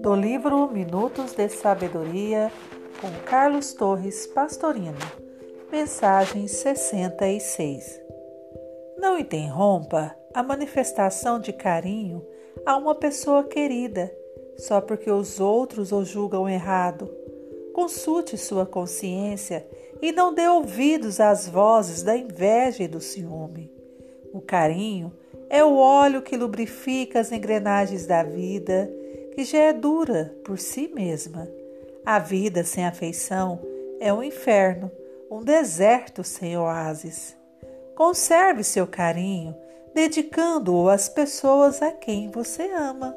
Do livro Minutos de Sabedoria, com Carlos Torres Pastorino. Mensagem 66. Não interrompa a manifestação de carinho a uma pessoa querida só porque os outros o julgam errado. Consulte sua consciência e não dê ouvidos às vozes da inveja e do ciúme. O carinho é o óleo que lubrifica as engrenagens da vida que já é dura por si mesma. A vida sem afeição é um inferno, um deserto sem oásis. Conserve seu carinho, dedicando-o às pessoas a quem você ama.